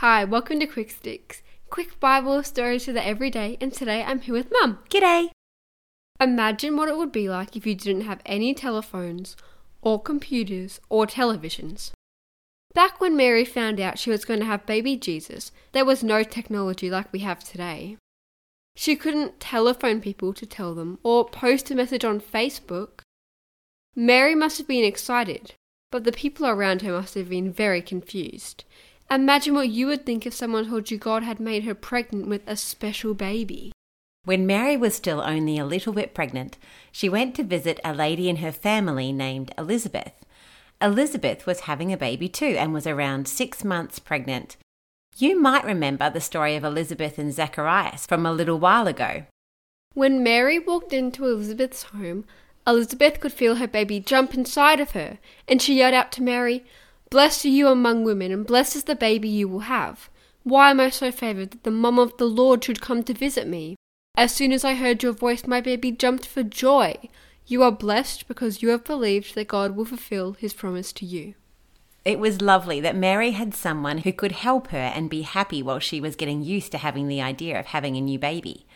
Hi, welcome to Quick Sticks. Quick Bible stories for the everyday, and today I'm here with Mum. G'day. Imagine what it would be like if you didn't have any telephones, or computers, or televisions. Back when Mary found out she was going to have baby Jesus, there was no technology like we have today. She couldn't telephone people to tell them, or post a message on Facebook. Mary must have been excited, but the people around her must have been very confused. Imagine what you would think if someone told you God had made her pregnant with a special baby. When Mary was still only a little bit pregnant, she went to visit a lady in her family named Elizabeth. Elizabeth was having a baby too and was around six months pregnant. You might remember the story of Elizabeth and Zacharias from a little while ago. When Mary walked into Elizabeth's home, Elizabeth could feel her baby jump inside of her, and she yelled out to Mary, Blessed are you among women, and blessed is the baby you will have. Why am I so favoured that the mum of the Lord should come to visit me? As soon as I heard your voice, my baby jumped for joy. You are blessed because you have believed that God will fulfill his promise to you. It was lovely that Mary had someone who could help her and be happy while she was getting used to having the idea of having a new baby.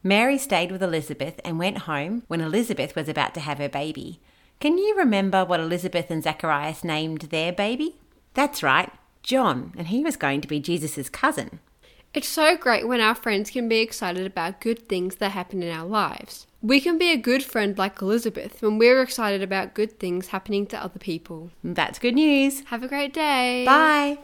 Mary stayed with Elizabeth and went home when Elizabeth was about to have her baby. Can you remember what Elizabeth and Zacharias named their baby? That's right, John, and he was going to be Jesus' cousin. It's so great when our friends can be excited about good things that happen in our lives. We can be a good friend like Elizabeth when we're excited about good things happening to other people. That's good news. Have a great day. Bye.